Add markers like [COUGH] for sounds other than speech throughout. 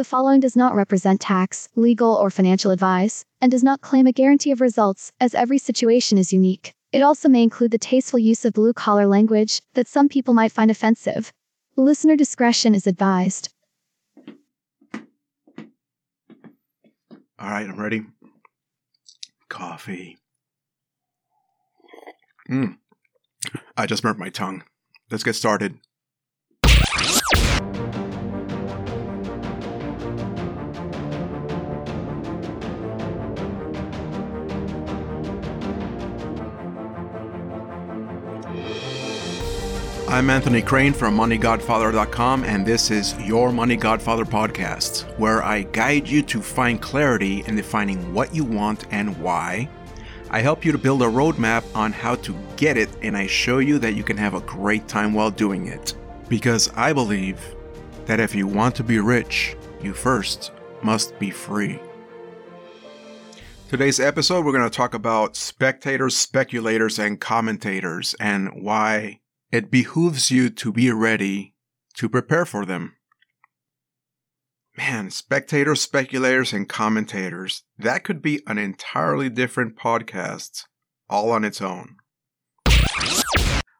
The following does not represent tax, legal, or financial advice, and does not claim a guarantee of results, as every situation is unique. It also may include the tasteful use of blue collar language that some people might find offensive. Listener discretion is advised. All right, I'm ready. Coffee. Mm. I just burnt my tongue. Let's get started. I'm Anthony Crane from MoneyGodfather.com, and this is Your Money Godfather podcast, where I guide you to find clarity in defining what you want and why. I help you to build a roadmap on how to get it, and I show you that you can have a great time while doing it. Because I believe that if you want to be rich, you first must be free. Today's episode, we're going to talk about spectators, speculators, and commentators, and why it behooves you to be ready to prepare for them. Man, spectators, speculators, and commentators, that could be an entirely different podcast all on its own.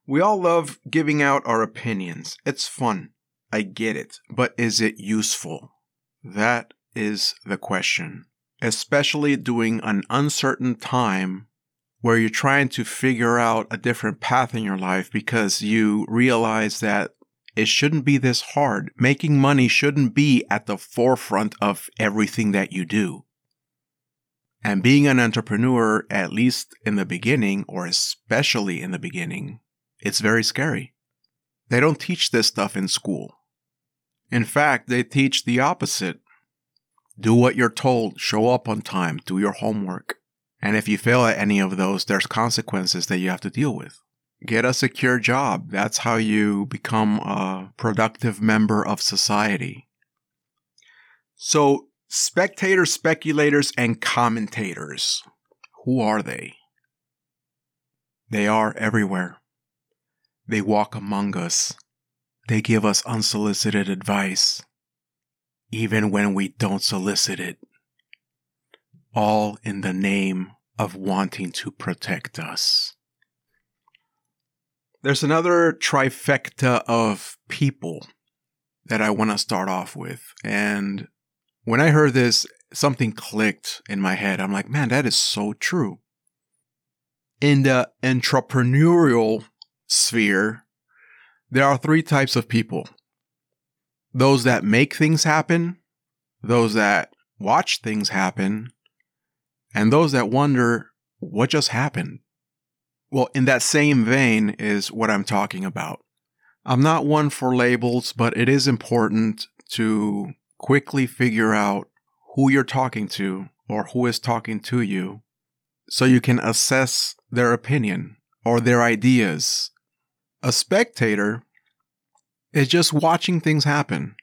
We all love giving out our opinions. It's fun. I get it. But is it useful? That is the question. Especially during an uncertain time where you're trying to figure out a different path in your life because you realize that it shouldn't be this hard. Making money shouldn't be at the forefront of everything that you do. And being an entrepreneur, at least in the beginning, or especially in the beginning, it's very scary. They don't teach this stuff in school. In fact, they teach the opposite. Do what you're told, show up on time, do your homework. And if you fail at any of those, there's consequences that you have to deal with. Get a secure job. That's how you become a productive member of society. So, spectators, speculators, and commentators. Who are they? They are everywhere. They walk among us. They give us unsolicited advice, even when we don't solicit it all in the name of wanting to protect us. There's another trifecta of people that I want to start off with. And when I heard this, something clicked in my head. I'm like, man, that is so true. In the entrepreneurial sphere, there are three types of people those that make things happen, those that watch things happen, and those that wonder what just happened. Well, in that same vein is what I'm talking about. I'm not one for labels, but it is important to quickly figure out who you're talking to or who is talking to you so you can assess their opinion or their ideas. A spectator is just watching things happen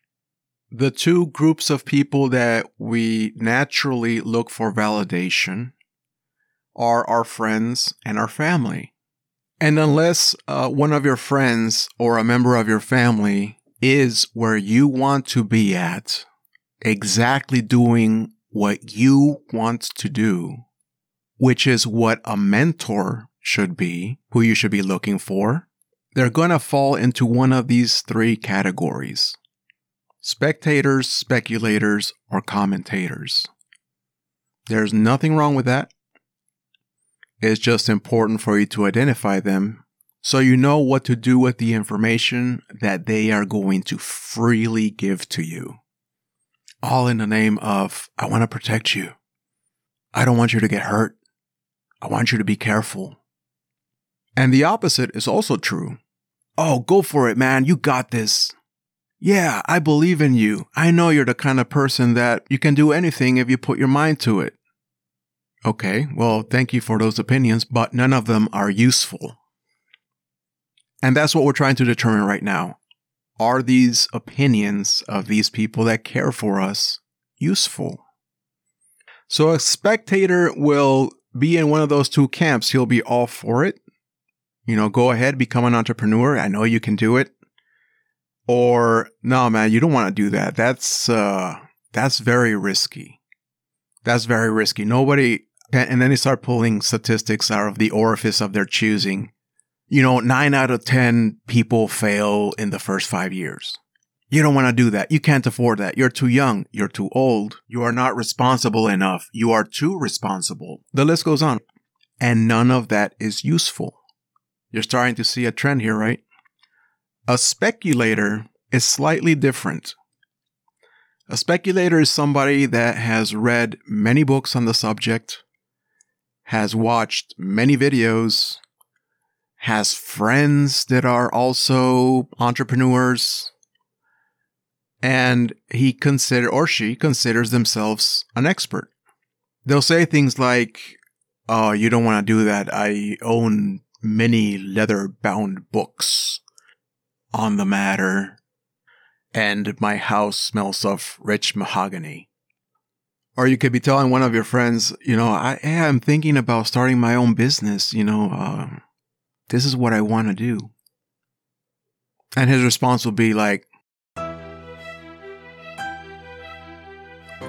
the two groups of people that we naturally look for validation are our friends and our family. And unless uh, one of your friends or a member of your family is where you want to be at, exactly doing what you want to do, which is what a mentor should be, who you should be looking for, they're going to fall into one of these three categories spectators, speculators, or commentators. There's nothing wrong with that. It's just important for you to identify them so you know what to do with the information that they are going to freely give to you. All in the name of, I want to protect you. I don't want you to get hurt. I want you to be careful. And the opposite is also true. Oh, go for it, man. You got this. Yeah, I believe in you. I know you're the kind of person that you can do anything if you put your mind to it. Okay, well, thank you for those opinions, but none of them are useful. And that's what we're trying to determine right now. Are these opinions of these people that care for us useful? So a spectator will be in one of those two camps. He'll be all for it. You know, go ahead, become an entrepreneur. I know you can do it or no man you don't want to do that that's uh that's very risky. That's very risky. Nobody, and then they start pulling statistics out of the orifice of their choosing. You know, nine out of 10 people fail in the first five years. You don't want to do that. You can't afford that. You're too young. You're too old. You are not responsible enough. You are too responsible. The list goes on. And none of that is useful. You're starting to see a trend here, right? A speculator is slightly different. A speculator is somebody that has read many books on the subject, has watched many videos, has friends that are also entrepreneurs, and he consider or she considers themselves an expert. They'll say things like, "Oh, you don't want to do that. I own many leather-bound books on the matter, and my house smells of rich mahogany." Or you could be telling one of your friends, you know, I am thinking about starting my own business. You know, uh, this is what I want to do. And his response will be like,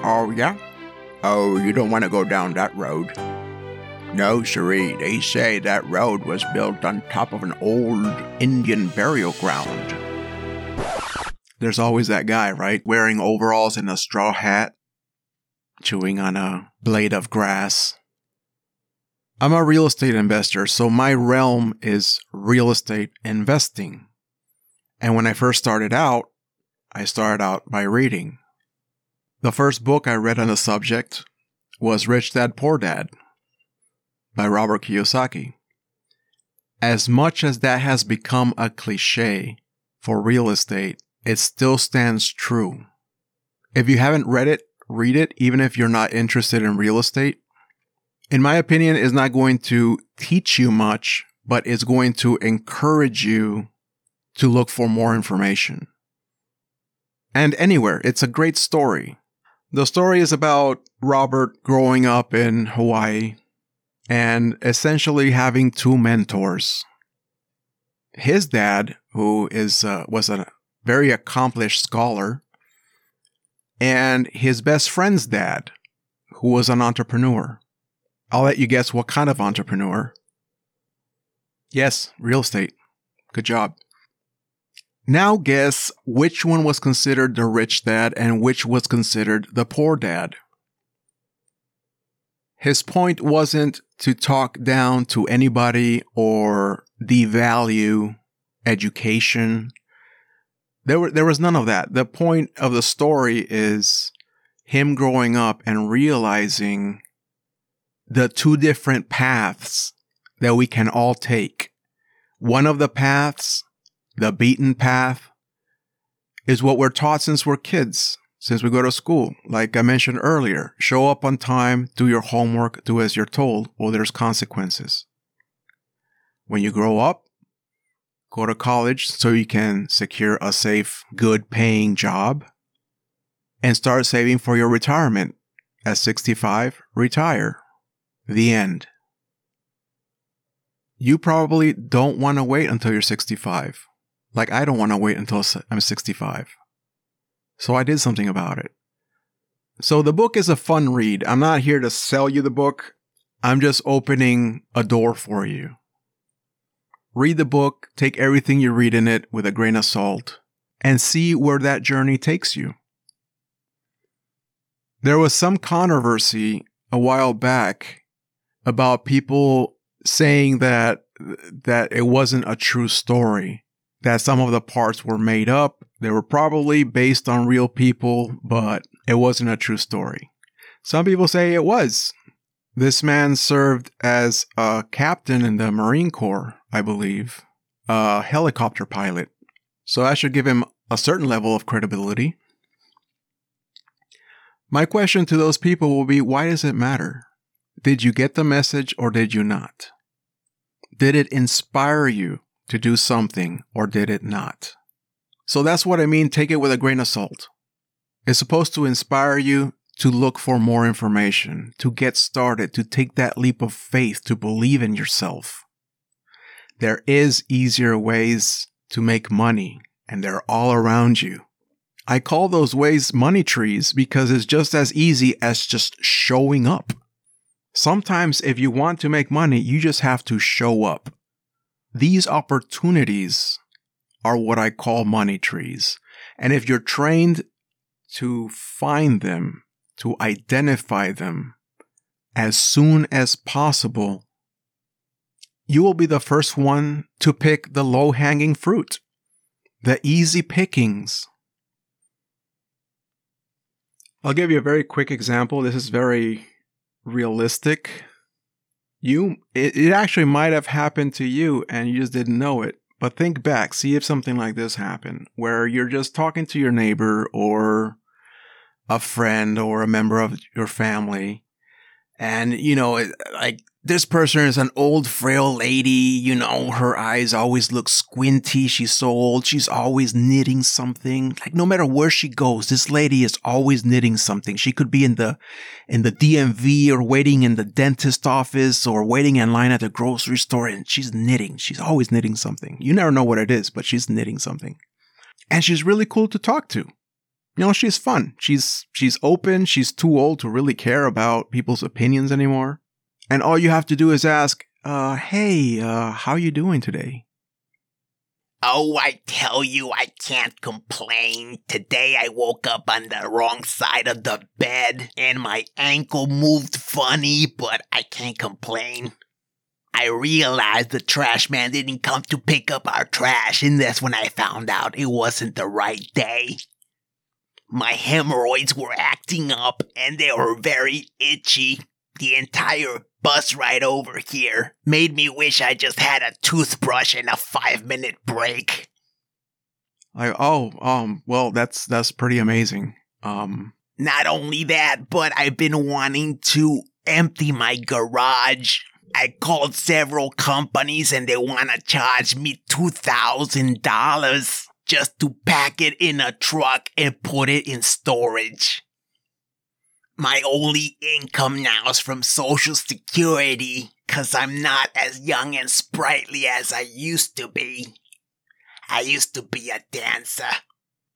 Oh, yeah? Oh, you don't want to go down that road. No, Cherie, they say that road was built on top of an old Indian burial ground. There's always that guy, right? Wearing overalls and a straw hat, chewing on a blade of grass. I'm a real estate investor, so my realm is real estate investing. And when I first started out, I started out by reading. The first book I read on the subject was Rich Dad Poor Dad by Robert Kiyosaki. As much as that has become a cliche for real estate, it still stands true. If you haven't read it, read it, even if you're not interested in real estate. In my opinion, is not going to teach you much, but it's going to encourage you to look for more information. And anywhere, it's a great story. The story is about Robert growing up in Hawaii and essentially having two mentors. His dad, who is uh, was a very accomplished scholar, and his best friend's dad, who was an entrepreneur. I'll let you guess what kind of entrepreneur. Yes, real estate. Good job. Now guess which one was considered the rich dad and which was considered the poor dad. His point wasn't to talk down to anybody or devalue education. There, were, there was none of that. The point of the story is him growing up and realizing the two different paths that we can all take. One of the paths the beaten path is what we're taught since we're kids, since we go to school. Like I mentioned earlier, show up on time, do your homework, do as you're told, or there's consequences. When you grow up, go to college so you can secure a safe, good paying job and start saving for your retirement. At 65, retire. The end. You probably don't want to wait until you're 65. Like, I don't want to wait until I'm 65. So I did something about it. So the book is a fun read. I'm not here to sell you the book. I'm just opening a door for you. Read the book, take everything you read in it with a grain of salt, and see where that journey takes you. There was some controversy a while back about people saying that that it wasn't a true story that some of the parts were made up. They were probably based on real people, but it wasn't a true story. Some people say it was. This man served as a captain in the Marine Corps, I believe, a helicopter pilot. So I should give him a certain level of credibility. My question to those people will be why does it matter? Did you get the message or did you not? Did it inspire you to do something or did it not? So that's what I mean. Take it with a grain of salt. It's supposed to inspire you to look for more information, to get started, to take that leap of faith, to believe in yourself. There is easier ways to make money and they're all around you. I call those ways money trees because it's just as easy as just showing up. Sometimes, if you want to make money, you just have to show up. These opportunities are what I call money trees. And if you're trained to find them, to identify them as soon as possible, you will be the first one to pick the low hanging fruit, the easy pickings. I'll give you a very quick example. This is very realistic. You, it, it actually might have happened to you and you just didn't know it. But think back, see if something like this happened, where you're just talking to your neighbor or a friend or a member of your family, and you know, like this person is an old, frail lady. You know, her eyes always look squinty. She's so old. She's always knitting something. Like no matter where she goes, this lady is always knitting something. She could be in the, in the DMV or waiting in the dentist office or waiting in line at the grocery store and she's knitting. She's always knitting something. You never know what it is, but she's knitting something. And she's really cool to talk to. You know, she's fun. She's, she's open. She's too old to really care about people's opinions anymore and all you have to do is ask, uh, hey, uh, how are you doing today? Oh, I tell you, I can't complain. Today I woke up on the wrong side of the bed and my ankle moved funny, but I can't complain. I realized the trash man didn't come to pick up our trash, and that's when I found out it wasn't the right day. My hemorrhoids were acting up and they were very itchy. The entire bus ride over here made me wish I just had a toothbrush and a five minute break. I oh um well that's that's pretty amazing. Um not only that, but I've been wanting to empty my garage. I called several companies and they want to charge me $2,000 just to pack it in a truck and put it in storage. My only income now is from Social Security, cause I'm not as young and sprightly as I used to be. I used to be a dancer.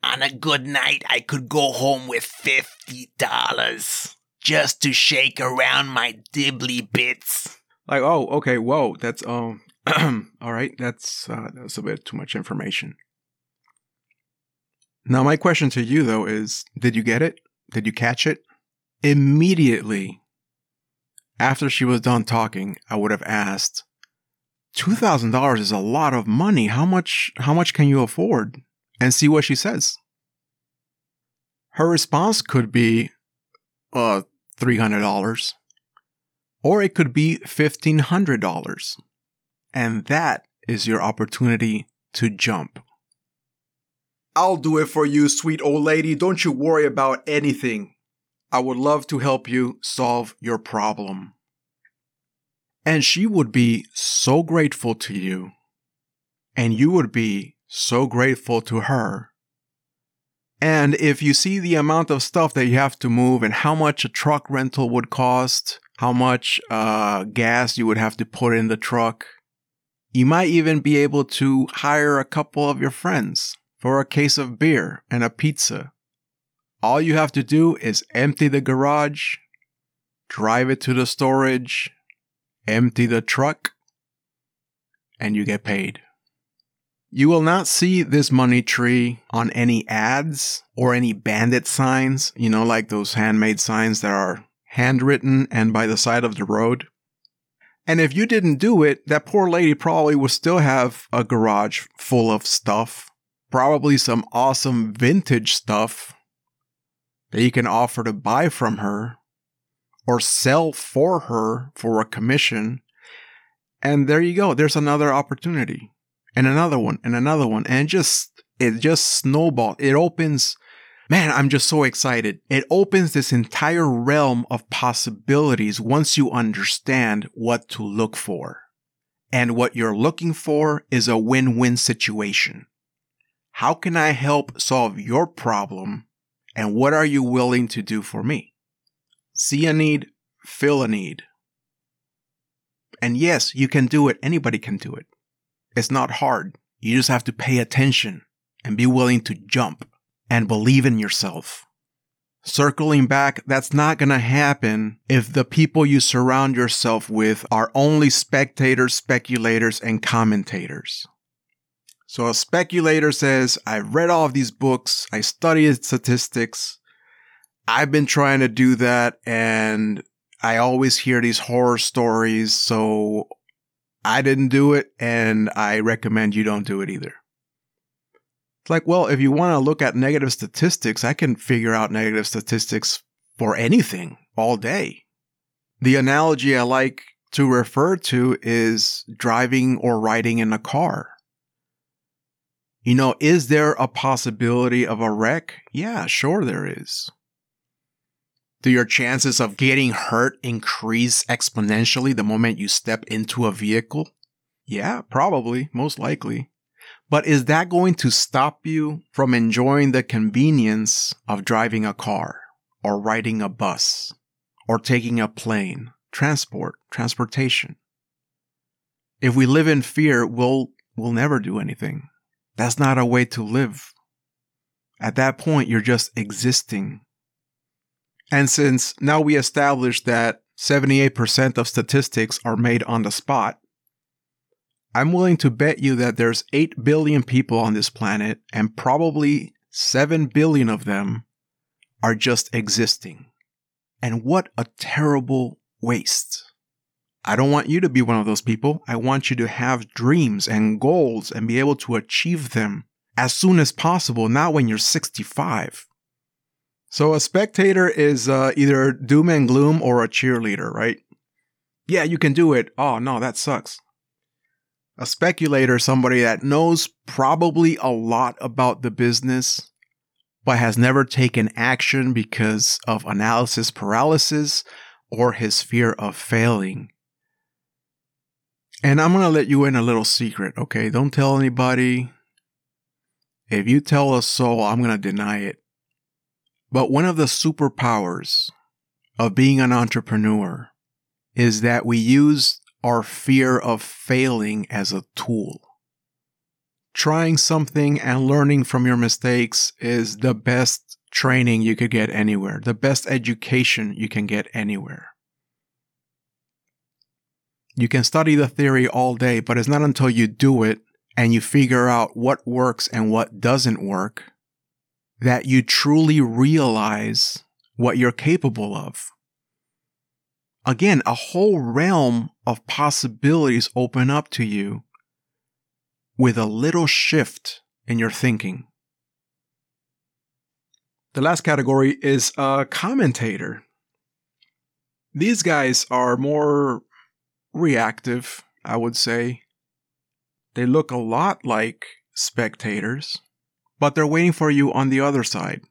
On a good night, I could go home with $50 just to shake around my dibbly bits. Like, oh, okay, whoa, that's, um, [CLEARS THROAT] all right, that's, uh, that's a bit too much information. Now, my question to you, though, is did you get it? Did you catch it? Immediately after she was done talking, I would have asked, $2,000 is a lot of money. How much, how much can you afford? And see what she says. Her response could be, uh, $300. Or it could be $1,500. And that is your opportunity to jump. I'll do it for you, sweet old lady. Don't you worry about anything. I would love to help you solve your problem. And she would be so grateful to you. And you would be so grateful to her. And if you see the amount of stuff that you have to move and how much a truck rental would cost, how much uh, gas you would have to put in the truck, you might even be able to hire a couple of your friends for a case of beer and a pizza all you have to do is empty the garage, drive it to the storage, empty the truck, and you get paid. You will not see this money tree on any ads or any bandit signs, you know, like those handmade signs that are handwritten and by the side of the road. And if you didn't do it, that poor lady probably would still have a garage full of stuff, probably some awesome vintage stuff that you can offer to buy from her or sell for her for a commission. And there you go. There's another opportunity and another one and another one. And just, it just snowballed. It opens, man, I'm just so excited. It opens this entire realm of possibilities once you understand what to look for. And what you're looking for is a win-win situation. How can I help solve your problem and what are you willing to do for me? See a need, fill a need. And yes, you can do it. Anybody can do it. It's not hard. You just have to pay attention and be willing to jump. and believe in yourself. Circling back, that's not going to happen if the people you surround yourself with are only spectators, speculators, and commentators. So a speculator says, I've read all of these books, I studied statistics, I've been trying to do that, and I always hear these horror stories, so I didn't do it, and I recommend you don't do it either. It's like, well, if you want to look at negative statistics, I can figure out negative statistics for anything all day. The analogy I like to refer to is driving or riding in a car. You know, is there a possibility of a wreck? Yeah, sure there is. Do your chances of getting hurt increase exponentially the moment you step into a vehicle? Yeah, probably, most likely. But is that going to stop you from enjoying the convenience of driving a car or riding a bus or taking a plane, transport, transportation? If we live in fear, we'll, we'll never do anything. That's not a way to live. At that point, you're just existing. And since now we established that 78% of statistics are made on the spot, I'm willing to bet you that there's 8 billion people on this planet, and probably 7 billion of them are just existing. And what a terrible waste. I don't want you to be one of those people. I want you to have dreams and goals and be able to achieve them as soon as possible, not when you're 65. So a spectator is uh, either doom and gloom or a cheerleader, right? Yeah, you can do it. Oh, no, that sucks a speculator, somebody that knows probably a lot about the business, but has never taken action because of analysis paralysis or his fear of failing. And I'm going to let you in a little secret, okay? Don't tell anybody. If you tell a soul, I'm going to deny it. But one of the superpowers of being an entrepreneur is that we use our fear of failing as a tool. Trying something and learning from your mistakes is the best training you could get anywhere, the best education you can get anywhere. You can study the theory all day, but it's not until you do it and you figure out what works and what doesn't work that you truly realize what you're capable of again, a whole realm of possibilities open up to you with a little shift in your thinking. The last category is a commentator. These guys are more reactive, I would say. They look a lot like spectators, but they're waiting for you on the other side.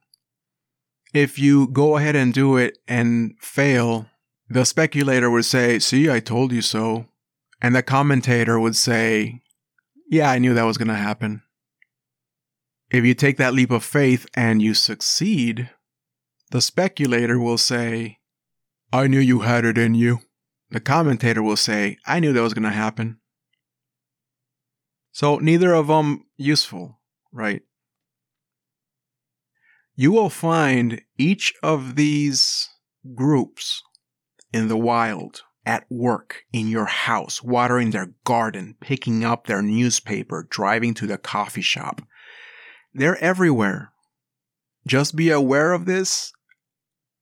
If you go ahead and do it and fail, the speculator would say, See, I told you so. And the commentator would say, Yeah, I knew that was going to happen. If you take that leap of faith and you succeed, the speculator will say, I knew you had it in you. The commentator will say, I knew that was going to happen. So neither of them useful, right? You will find each of these groups in the wild, at work, in your house, watering their garden, picking up their newspaper, driving to the coffee shop. They're everywhere. Just be aware of this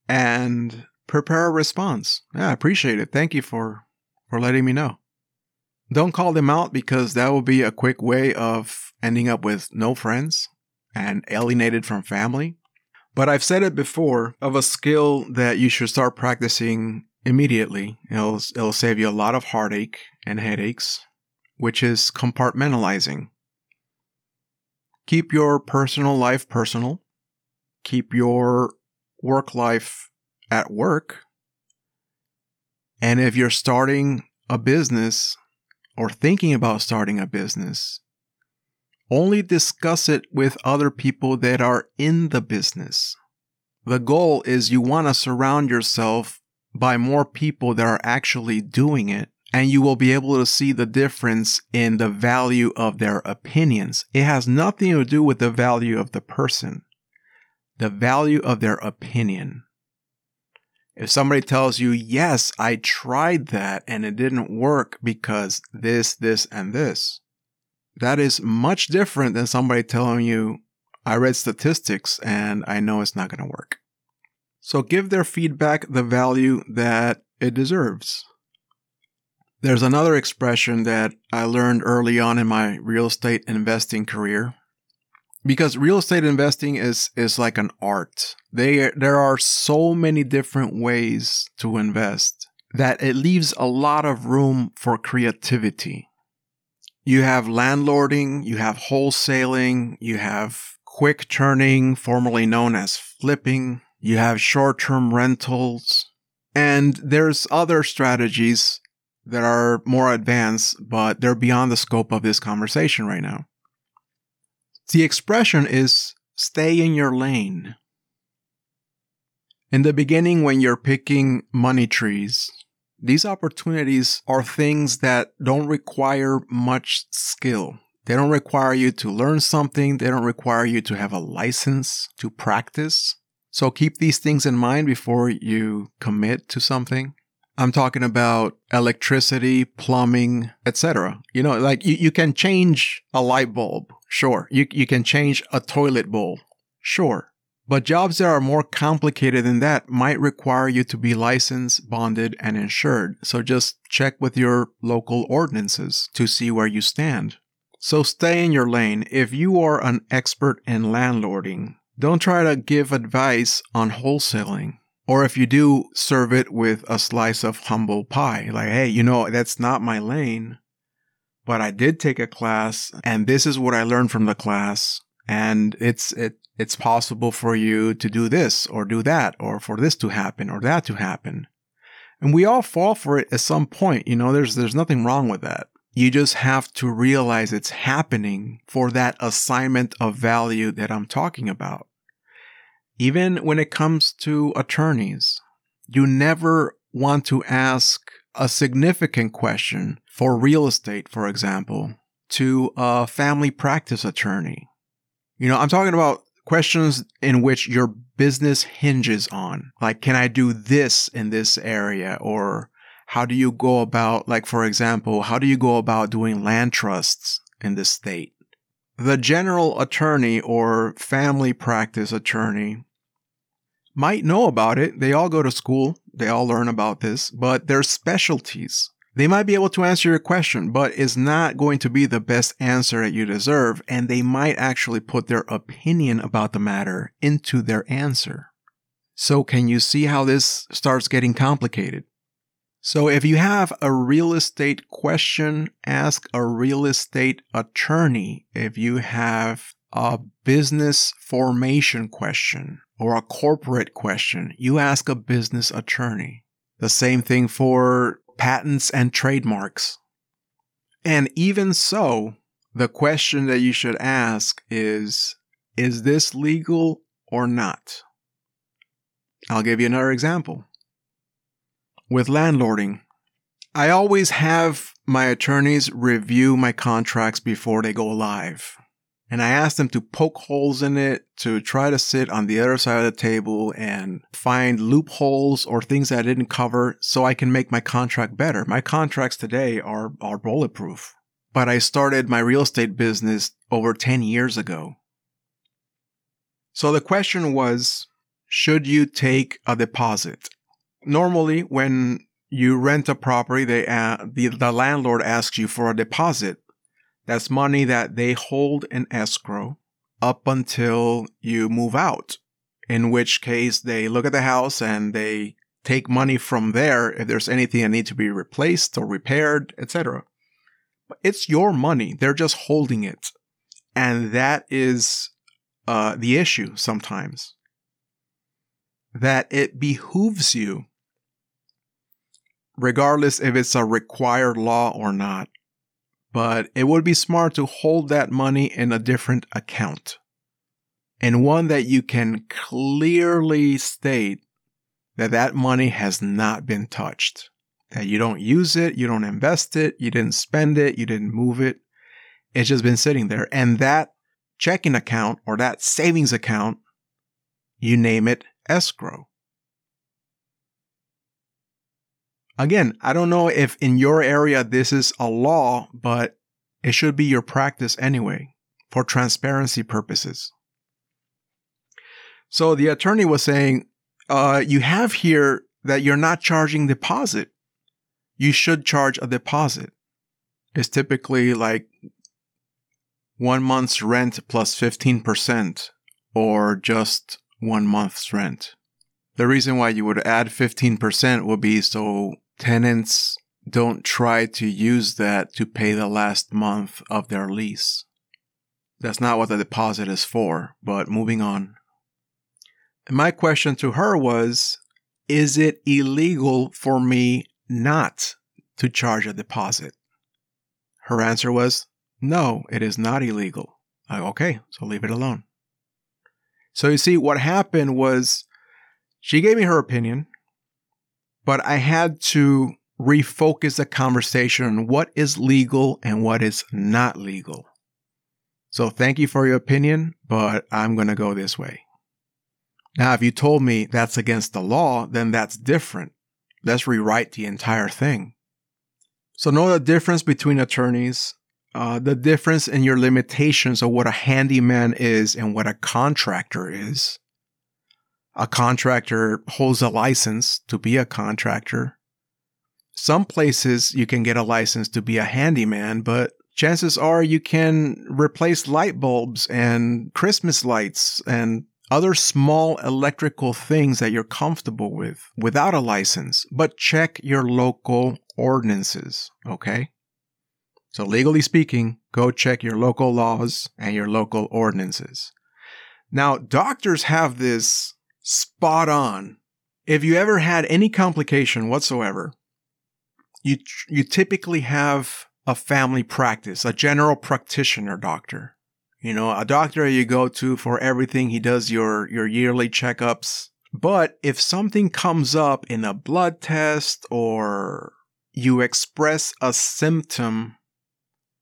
and prepare a response. Yeah, I appreciate it. Thank you for, for letting me know. Don't call them out because that will be a quick way of ending up with no friends and alienated from family. But I've said it before of a skill that you should start practicing immediately. It'll, it'll save you a lot of heartache and headaches, which is compartmentalizing. Keep your personal life personal. Keep your work life at work. And if you're starting a business or thinking about starting a business, only discuss it with other people that are in the business. The goal is you want to surround yourself by more people that are actually doing it. And you will be able to see the difference in the value of their opinions. It has nothing to do with the value of the person. the value of their opinion. If somebody tells you, yes, I tried that and it didn't work because this, this, and this, that is much different than somebody telling you, I read statistics and I know it's not going to work. So give their feedback the value that it deserves. There's another expression that I learned early on in my real estate investing career. Because real estate investing is, is like an art. They, there are so many different ways to invest that it leaves a lot of room for creativity. You have landlording, you have wholesaling, you have quick turning, formerly known as flipping, you have short term rentals, and there's other strategies that are more advanced, but they're beyond the scope of this conversation right now. The expression is stay in your lane. In the beginning, when you're picking money trees, these opportunities are things that don't require much skill. They don't require you to learn something. They don't require you to have a license to practice. So keep these things in mind before you commit to something. I'm talking about electricity, plumbing, etc. You know, like you, you can change a light bulb. Sure. You, you can change a toilet bowl. Sure. But jobs that are more complicated than that might require you to be licensed, bonded, and insured. So just check with your local ordinances to see where you stand. So stay in your lane. If you are an expert in landlording, don't try to give advice on wholesaling. Or if you do, serve it with a slice of humble pie. Like, hey, you know, that's not my lane, but I did take a class and this is what I learned from the class. And it's, it, it's possible for you to do this or do that or for this to happen or that to happen. And we all fall for it at some point. You know, there's, there's nothing wrong with that. You just have to realize it's happening for that assignment of value that I'm talking about. Even when it comes to attorneys, you never want to ask a significant question for real estate, for example, to a family practice attorney. You know, I'm talking about questions in which your business hinges on. Like, can I do this in this area? Or how do you go about, like, for example, how do you go about doing land trusts in this state? The general attorney or family practice attorney might know about it. They all go to school. They all learn about this, but their specialties they might be able to answer your question, but is not going to be the best answer that you deserve, and they might actually put their opinion about the matter into their answer. So, can you see how this starts getting complicated? So, if you have a real estate question, ask a real estate attorney. If you have a business formation question or a corporate question, you ask a business attorney. The same thing for patents and trademarks. And even so, the question that you should ask is Is this legal or not? I'll give you another example. With landlording, I always have my attorneys review my contracts before they go live and I asked them to poke holes in it to try to sit on the other side of the table and find loopholes or things that I didn't cover so I can make my contract better. My contracts today are, are bulletproof, but I started my real estate business over 10 years ago. So the question was, should you take a deposit? Normally, when you rent a property, they, uh, the, the landlord asks you for a deposit that's money that they hold in escrow up until you move out, in which case they look at the house and they take money from there if there's anything that needs to be replaced or repaired, etc. But it's your money. They're just holding it. And that is uh, the issue sometimes. That it behooves you, regardless if it's a required law or not, but it would be smart to hold that money in a different account and one that you can clearly state that that money has not been touched that you don't use it you don't invest it you didn't spend it you didn't move it it's just been sitting there and that checking account or that savings account you name it escrow. Again, I don't know if in your area this is a law, but it should be your practice anyway for transparency purposes. So the attorney was saying, uh, you have here that you're not charging deposit. You should charge a deposit. It's typically like one month's rent plus 15% or just one month's rent. The reason why you would add 15% would be so tenants don't try to use that to pay the last month of their lease. That's not what the deposit is for, but moving on. My question to her was Is it illegal for me not to charge a deposit? Her answer was No, it is not illegal. I, okay, so leave it alone. So you see, what happened was she gave me her opinion, but I had to refocus the conversation on what is legal and what is not legal. So thank you for your opinion, but I'm going to go this way. Now, if you told me that's against the law, then that's different. Let's rewrite the entire thing. So know the difference between attorneys, uh, the difference in your limitations of what a handyman is and what a contractor is. A contractor holds a license to be a contractor. Some places you can get a license to be a handyman, but chances are you can replace light bulbs and Christmas lights and other small electrical things that you're comfortable with without a license, but check your local ordinances, okay? So, legally speaking, go check your local laws and your local ordinances. Now, doctors have this spot on. If you ever had any complication whatsoever, you, you typically have a family practice, a general practitioner doctor. You know, a doctor you go to for everything. He does your, your yearly checkups. But if something comes up in a blood test or you express a symptom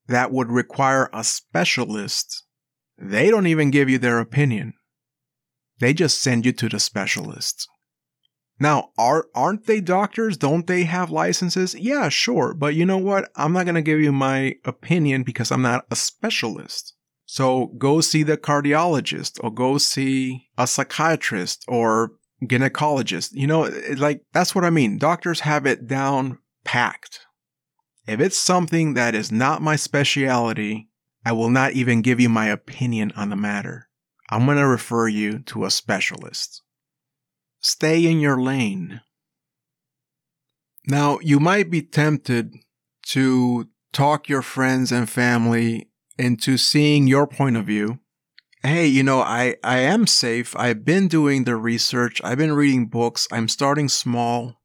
that would require a specialist, they don't even give you their opinion. They just send you to the specialist. Now, are aren't they doctors? Don't they have licenses? Yeah, sure, but you know what? I'm not going to give you my opinion because I'm not a specialist. So go see the cardiologist or go see a psychiatrist or gynecologist. You know, like that's what I mean. Doctors have it down packed. If it's something that is not my specialty, I will not even give you my opinion on the matter. I'm going to refer you to a specialist. Stay in your lane. Now, you might be tempted to talk your friends and family into seeing your point of view. Hey, you know, I, I am safe. I've been doing the research. I've been reading books. I'm starting small.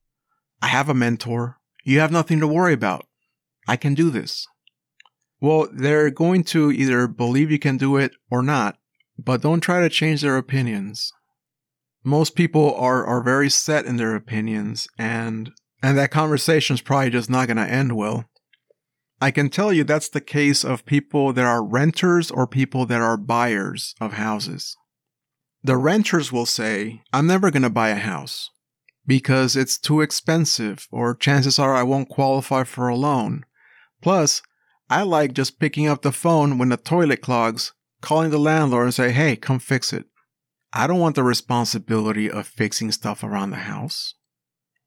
I have a mentor. You have nothing to worry about. I can do this. Well, they're going to either believe you can do it or not but don't try to change their opinions. Most people are, are very set in their opinions and and that conversation is probably just not going to end well. I can tell you that's the case of people that are renters or people that are buyers of houses. The renters will say, I'm never going to buy a house because it's too expensive, or chances are I won't qualify for a loan. Plus, I like just picking up the phone when the toilet clogs calling the landlord and say, hey, come fix it. I don't want the responsibility of fixing stuff around the house.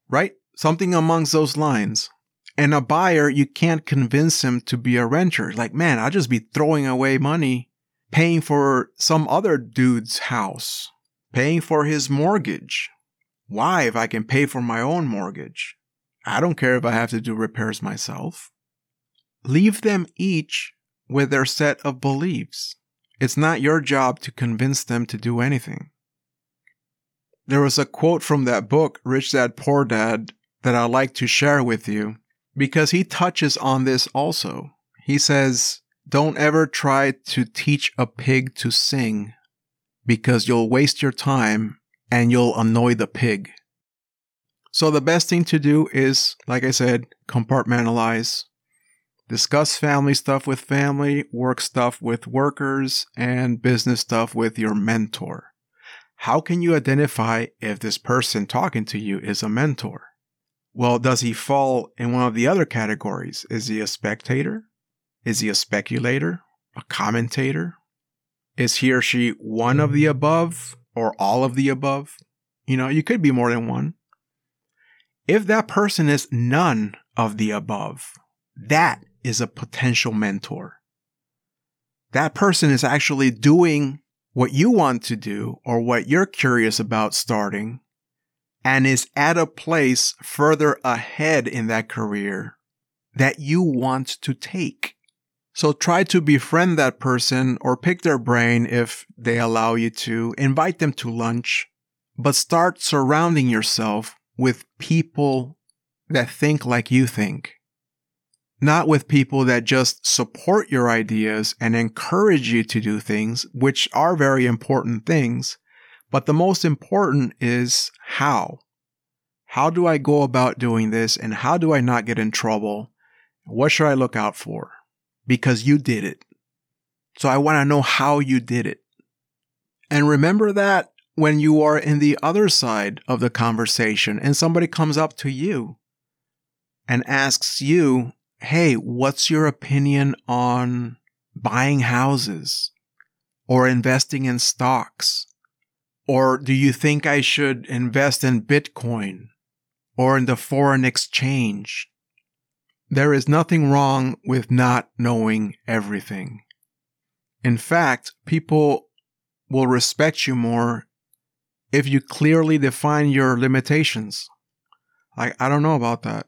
Right? Something amongst those lines. And a buyer, you can't convince him to be a renter. Like, man, I'll just be throwing away money paying for some other dude's house, paying for his mortgage. Why, if I can pay for my own mortgage? I don't care if I have to do repairs myself. Leave them each with their set of beliefs. It's not your job to convince them to do anything. There was a quote from that book, Rich Dad Poor Dad, that I'd like to share with you because he touches on this also. He says, Don't ever try to teach a pig to sing because you'll waste your time and you'll annoy the pig. So the best thing to do is, like I said, compartmentalize, Discuss family stuff with family, work stuff with workers, and business stuff with your mentor. how can you identify if this person talking to you is a mentor? Well, does he fall in one of the other categories? Is he a spectator? Is he a speculator? A commentator? Is he or she one of the mm. above or all of the above? You know, you could be more than one. If that person is none of the above, that is a potential mentor. That person is actually doing what you want to do or what you're curious about starting and is at a place further ahead in that career that you want to take. So try to befriend that person or pick their brain if they allow you to, invite them to lunch, but start surrounding yourself with people that think like you think. Not with people that just support your ideas and encourage you to do things, which are very important things. But the most important is how. How do I go about doing this and how do I not get in trouble? What should I look out for? Because you did it. So I want to know how you did it. And remember that when you are in the other side of the conversation and somebody comes up to you and asks you, Hey, what's your opinion on buying houses or investing in stocks? Or do you think I should invest in Bitcoin or in the foreign exchange? There is nothing wrong with not knowing everything. In fact, people will respect you more if you clearly define your limitations. Like, I don't know about that.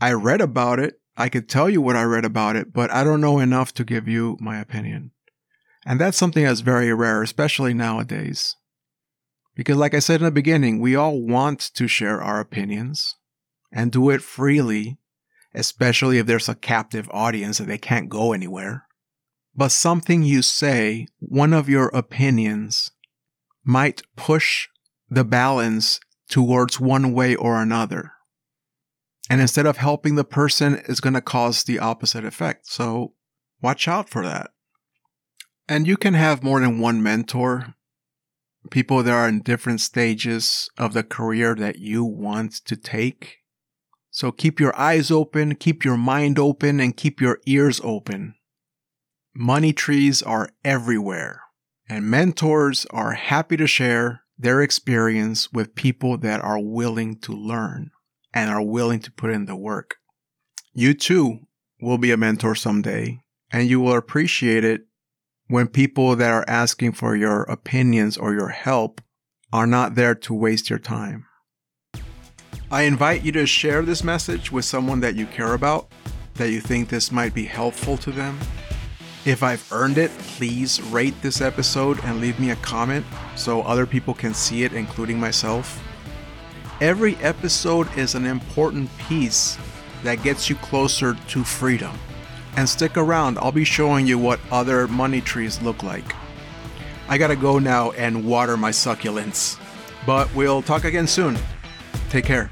I read about it. I could tell you what I read about it, but I don't know enough to give you my opinion. And that's something that's very rare, especially nowadays. Because, like I said in the beginning, we all want to share our opinions and do it freely, especially if there's a captive audience and they can't go anywhere. But something you say, one of your opinions, might push the balance towards one way or another. And instead of helping the person, is going to cause the opposite effect. So watch out for that. And you can have more than one mentor, people that are in different stages of the career that you want to take. So keep your eyes open, keep your mind open, and keep your ears open. Money trees are everywhere. And mentors are happy to share their experience with people that are willing to learn and are willing to put in the work. You too will be a mentor someday, and you will appreciate it when people that are asking for your opinions or your help are not there to waste your time. I invite you to share this message with someone that you care about, that you think this might be helpful to them if I've earned it, please rate this episode and leave me a comment so other people can see it, including myself. Every episode is an important piece that gets you closer to freedom. And stick around, I'll be showing you what other money trees look like. I gotta go now and water my succulents. But we'll talk again soon. Take care.